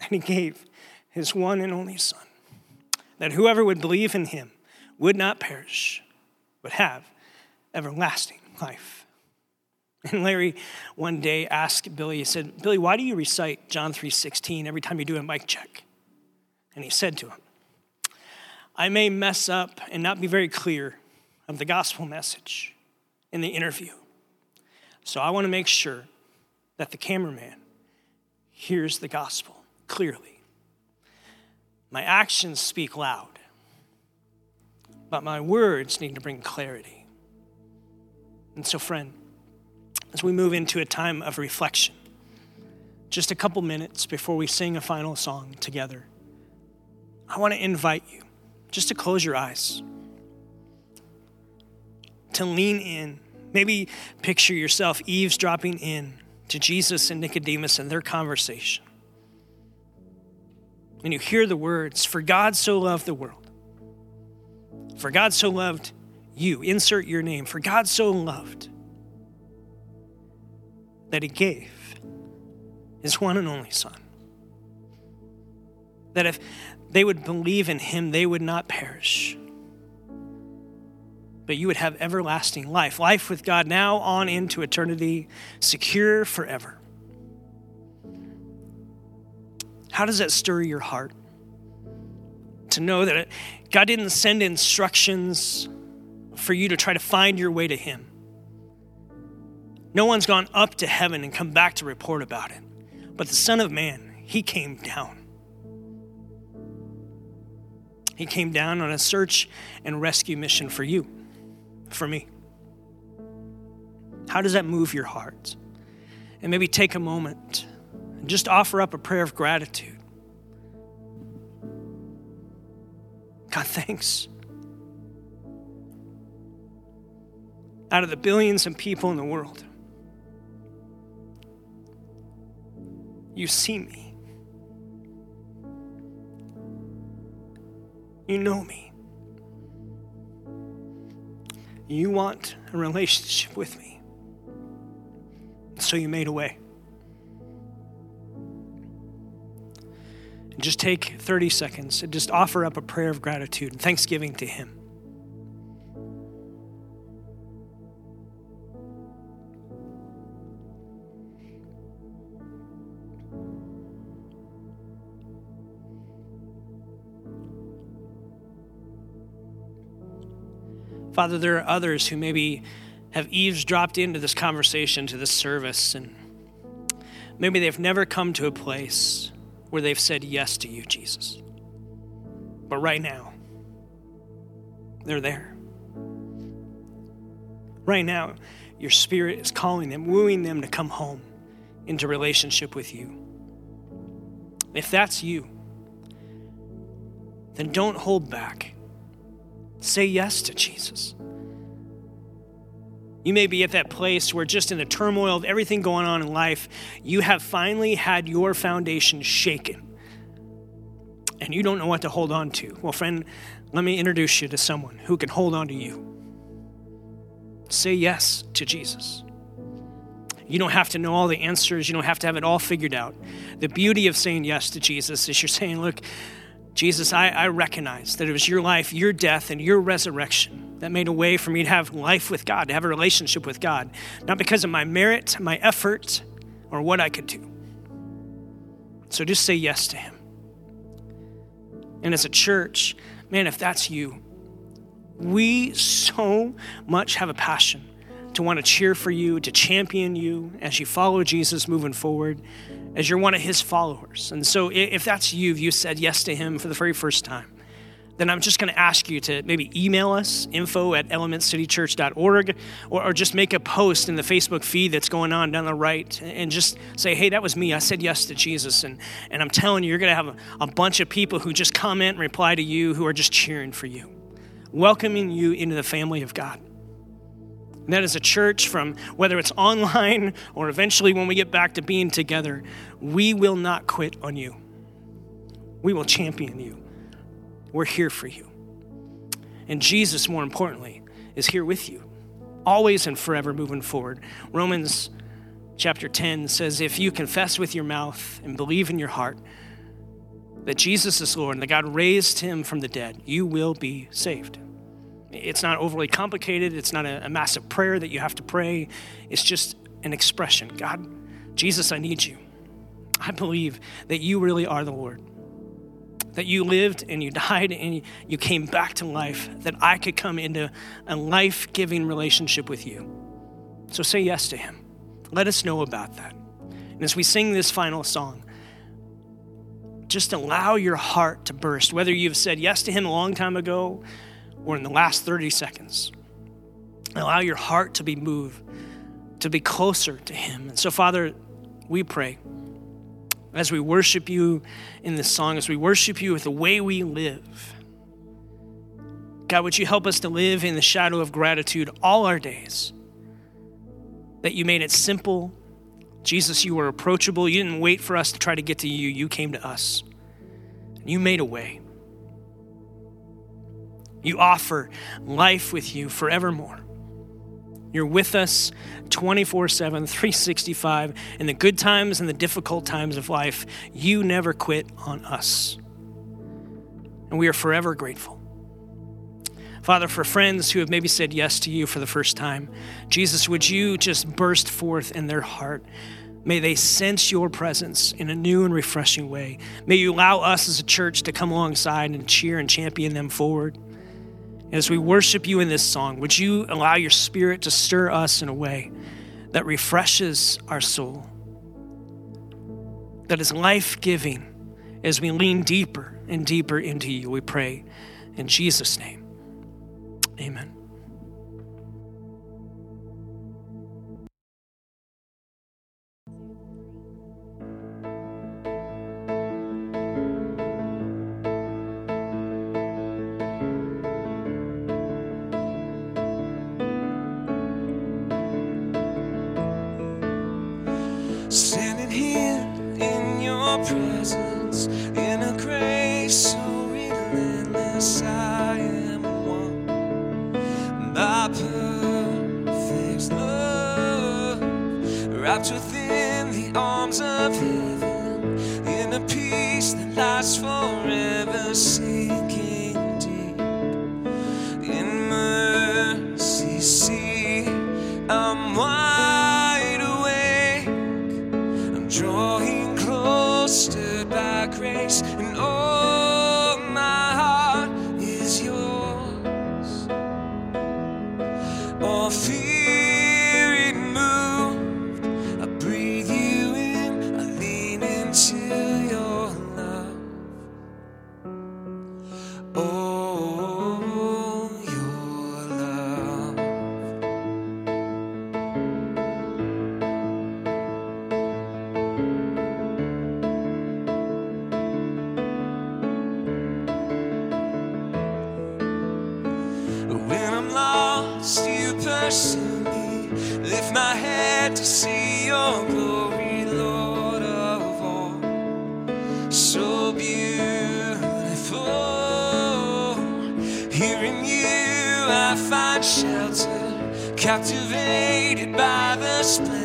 [SPEAKER 4] and he gave his one and only Son, that whoever would believe in him would not perish, but have everlasting life. And Larry one day asked Billy, he said, Billy, why do you recite John 3.16 every time you do a mic check? And he said to him, I may mess up and not be very clear of the gospel message in the interview. So I want to make sure that the cameraman hears the gospel clearly. My actions speak loud, but my words need to bring clarity. And so, friend, as we move into a time of reflection. Just a couple minutes before we sing a final song together, I want to invite you just to close your eyes, to lean in. Maybe picture yourself eavesdropping in to Jesus and Nicodemus and their conversation. And you hear the words, For God so loved the world. For God so loved you. Insert your name. For God so loved that he gave his one and only Son. That if they would believe in him, they would not perish, but you would have everlasting life, life with God now on into eternity, secure forever. How does that stir your heart? To know that God didn't send instructions for you to try to find your way to Him. No one's gone up to heaven and come back to report about it. But the Son of Man, he came down. He came down on a search and rescue mission for you, for me. How does that move your heart? And maybe take a moment and just offer up a prayer of gratitude. God, thanks. Out of the billions of people in the world, You see me. You know me. You want a relationship with me. So you made a way. And just take 30 seconds and just offer up a prayer of gratitude and thanksgiving to Him. Father, there are others who maybe have eavesdropped into this conversation, to this service, and maybe they've never come to a place where they've said yes to you, Jesus. But right now, they're there. Right now, your spirit is calling them, wooing them to come home into relationship with you. If that's you, then don't hold back. Say yes to Jesus. You may be at that place where, just in the turmoil of everything going on in life, you have finally had your foundation shaken and you don't know what to hold on to. Well, friend, let me introduce you to someone who can hold on to you. Say yes to Jesus. You don't have to know all the answers, you don't have to have it all figured out. The beauty of saying yes to Jesus is you're saying, Look, Jesus, I, I recognize that it was your life, your death, and your resurrection that made a way for me to have life with God, to have a relationship with God, not because of my merit, my effort, or what I could do. So just say yes to Him. And as a church, man, if that's you, we so much have a passion to want to cheer for you, to champion you as you follow Jesus moving forward as you're one of his followers. And so if that's you, if you said yes to him for the very first time, then I'm just going to ask you to maybe email us, info at elementcitychurch.org, or, or just make a post in the Facebook feed that's going on down the right and just say, hey, that was me. I said yes to Jesus. And, and I'm telling you, you're going to have a, a bunch of people who just comment and reply to you who are just cheering for you, welcoming you into the family of God. And that is a church from whether it's online or eventually when we get back to being together, we will not quit on you. We will champion you. We're here for you. And Jesus, more importantly, is here with you, always and forever moving forward. Romans chapter 10 says, If you confess with your mouth and believe in your heart that Jesus is Lord and that God raised him from the dead, you will be saved. It's not overly complicated. It's not a, a massive prayer that you have to pray. It's just an expression God, Jesus, I need you. I believe that you really are the Lord. That you lived and you died and you came back to life, that I could come into a life giving relationship with you. So say yes to Him. Let us know about that. And as we sing this final song, just allow your heart to burst, whether you've said yes to Him a long time ago or in the last 30 seconds. Allow your heart to be moved, to be closer to Him. And so, Father, we pray as we worship you in this song, as we worship you with the way we live. God, would you help us to live in the shadow of gratitude all our days? That you made it simple. Jesus, you were approachable. You didn't wait for us to try to get to you, you came to us. You made a way. You offer life with you forevermore. You're with us 24 7, 365. In the good times and the difficult times of life, you never quit on us. And we are forever grateful. Father, for friends who have maybe said yes to you for the first time, Jesus, would you just burst forth in their heart? May they sense your presence in a new and refreshing way. May you allow us as a church to come alongside and cheer and champion them forward. As we worship you in this song, would you allow your spirit to stir us in a way that refreshes our soul, that is life giving as we lean deeper and deeper into you? We pray in Jesus' name. Amen.
[SPEAKER 3] of heaven in a peace that lasts forever. Sing. captivated by the splendor.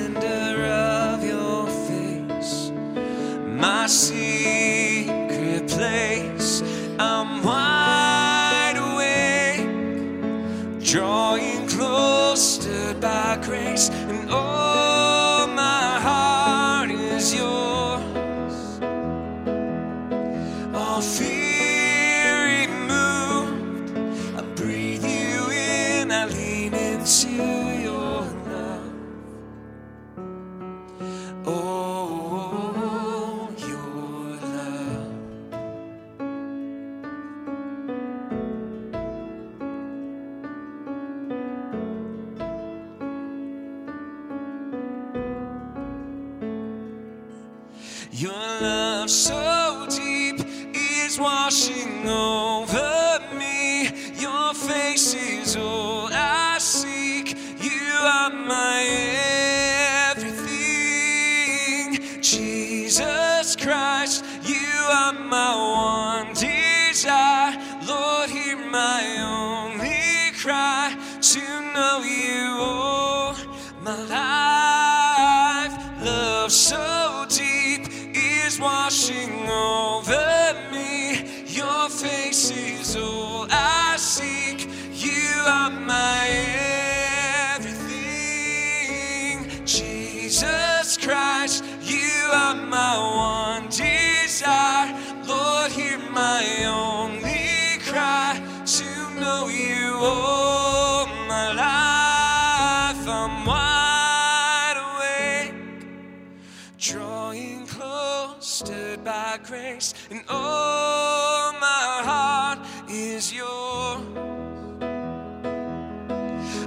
[SPEAKER 3] drawing close, stood by grace, and all my heart is yours.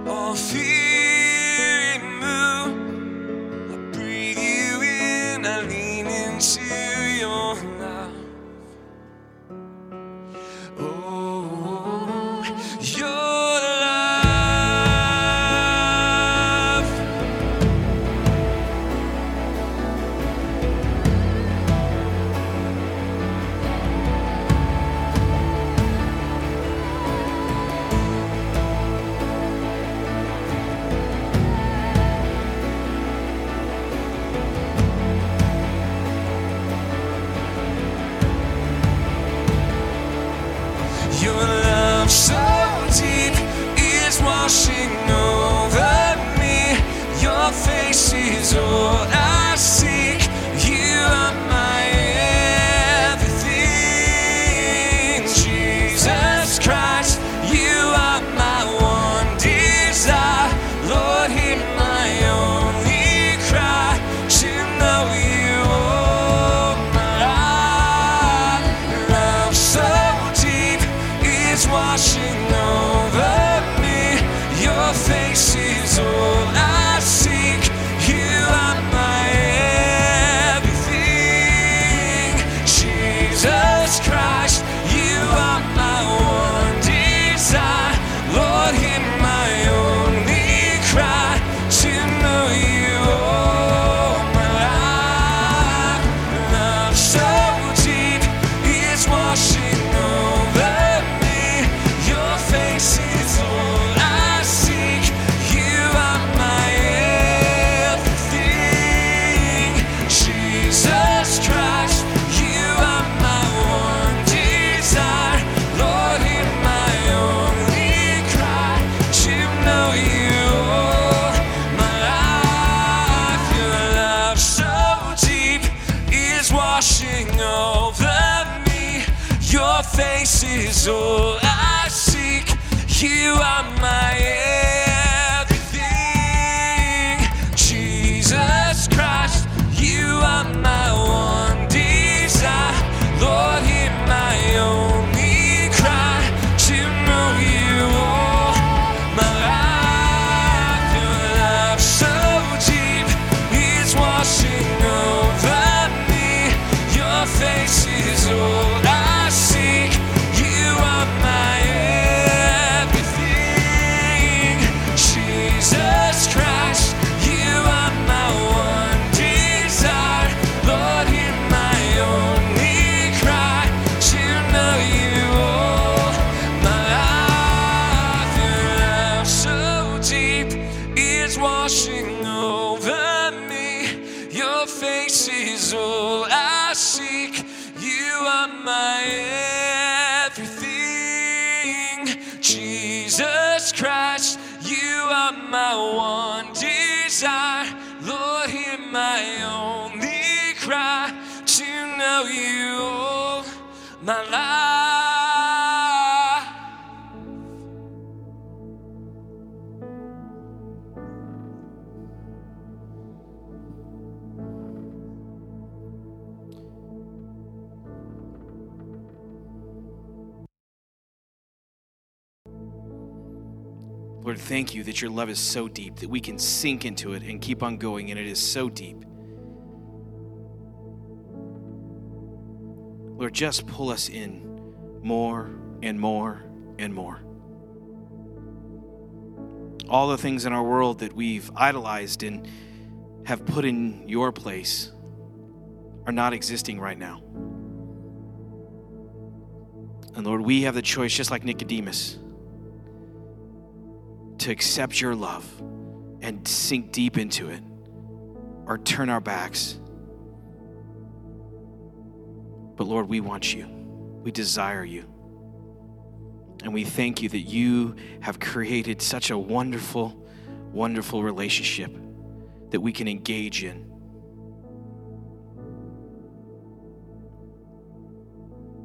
[SPEAKER 3] All fear. faces all I seek. You are my.
[SPEAKER 5] Thank you that your love is so deep that we can sink into it and keep on going, and it is so deep. Lord, just pull us in more and more and more. All the things in our world that we've idolized and have put in your place are not existing right now. And Lord, we have the choice, just like Nicodemus to accept your love and sink deep into it or turn our backs. But Lord, we want you. We desire you. And we thank you that you have created such a wonderful, wonderful relationship that we can engage in.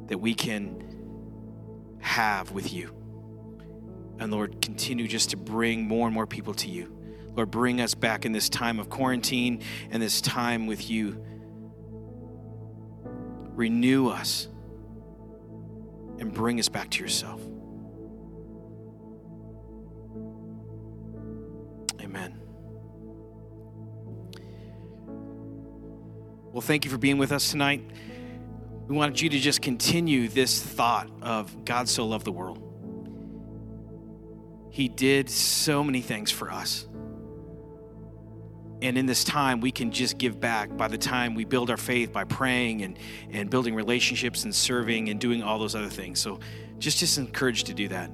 [SPEAKER 5] That we can have with you. And Lord, continue just to bring more and more people to you. Lord, bring us back in this time of quarantine and this time with you. Renew us and bring us back to yourself. Amen. Well, thank you for being with us tonight. We wanted you to just continue this thought of God so loved the world. He did so many things for us. And in this time, we can just give back by the time we build our faith by praying and, and building relationships and serving and doing all those other things. So just, just encouraged to do that.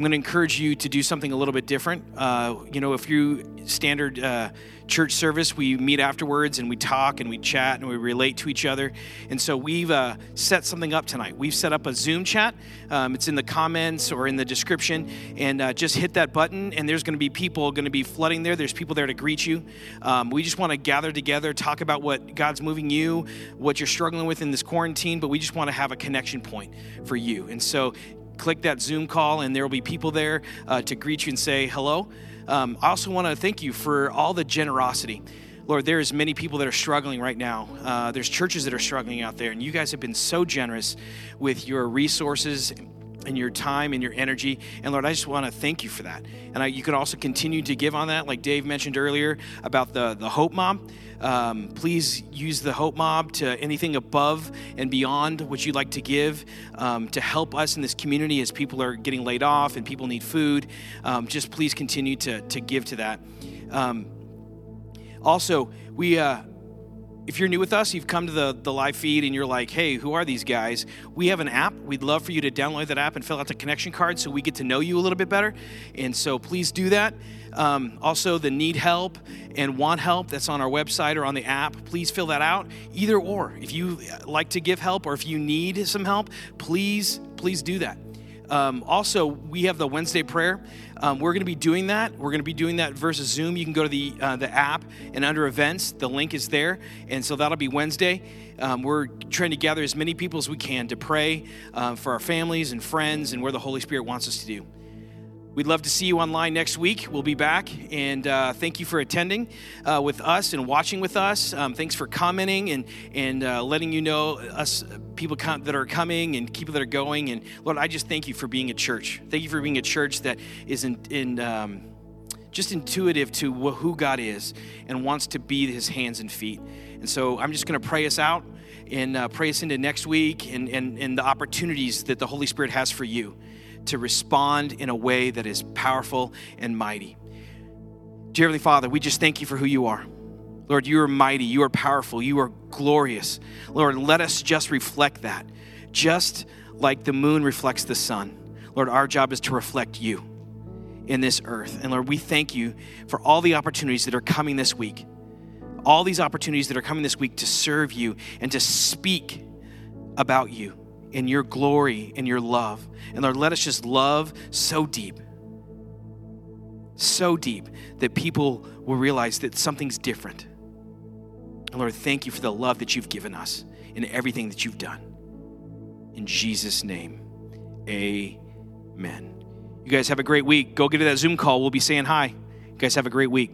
[SPEAKER 5] I'm going to encourage you to do something a little bit different. Uh, you know, if you standard uh, church service, we meet afterwards and we talk and we chat and we relate to each other. And so we've uh, set something up tonight. We've set up a Zoom chat. Um, it's in the comments or in the description. And uh, just hit that button, and there's going to be people going to be flooding there. There's people there to greet you. Um, we just want to gather together, talk about what God's moving you, what you're struggling with in this quarantine, but we just want to have a connection point for you. And so click that Zoom call, and there will be people there uh, to greet you and say hello. Um, I also want to thank you for all the generosity. Lord, there's many people that are struggling right now. Uh, there's churches that are struggling out there, and you guys have been so generous with your resources and your time and your energy. And Lord, I just want to thank you for that. And I, you can also continue to give on that, like Dave mentioned earlier about the, the Hope Mob. Um, please use the Hope Mob to anything above and beyond what you'd like to give um, to help us in this community as people are getting laid off and people need food. Um, just please continue to, to give to that. Um, also, we. Uh, if you're new with us, you've come to the, the live feed and you're like, hey, who are these guys? We have an app. We'd love for you to download that app and fill out the connection card so we get to know you a little bit better. And so please do that. Um, also, the need help and want help that's on our website or on the app, please fill that out. Either or. If you like to give help or if you need some help, please, please do that. Um, also, we have the Wednesday prayer. Um, we're going to be doing that. We're going to be doing that versus Zoom. You can go to the uh, the app and under events, the link is there, and so that'll be Wednesday. Um, we're trying to gather as many people as we can to pray uh, for our families and friends and where the Holy Spirit wants us to do. We'd love to see you online next week. We'll be back. And uh, thank you for attending uh, with us and watching with us. Um, thanks for commenting and, and uh, letting you know us people come, that are coming and people that are going. And Lord, I just thank you for being a church. Thank you for being a church that is in, in um, just intuitive to who God is and wants to be his hands and feet. And so I'm just going to pray us out and uh, pray us into next week and, and, and the opportunities that the Holy Spirit has for you to respond in a way that is powerful and mighty. Dear Heavenly Father, we just thank you for who you are. Lord, you are mighty, you are powerful, you are glorious. Lord, let us just reflect that, just like the moon reflects the sun. Lord, our job is to reflect you. in this earth. And Lord, we thank you for all the opportunities that are coming this week. All these opportunities that are coming this week to serve you and to speak about you and your glory and your love. And Lord, let us just love so deep, so deep that people will realize that something's different. And Lord, thank you for the love that you've given us in everything that you've done. In Jesus' name, amen. You guys have a great week. Go get to that Zoom call. We'll be saying hi. You guys have a great week.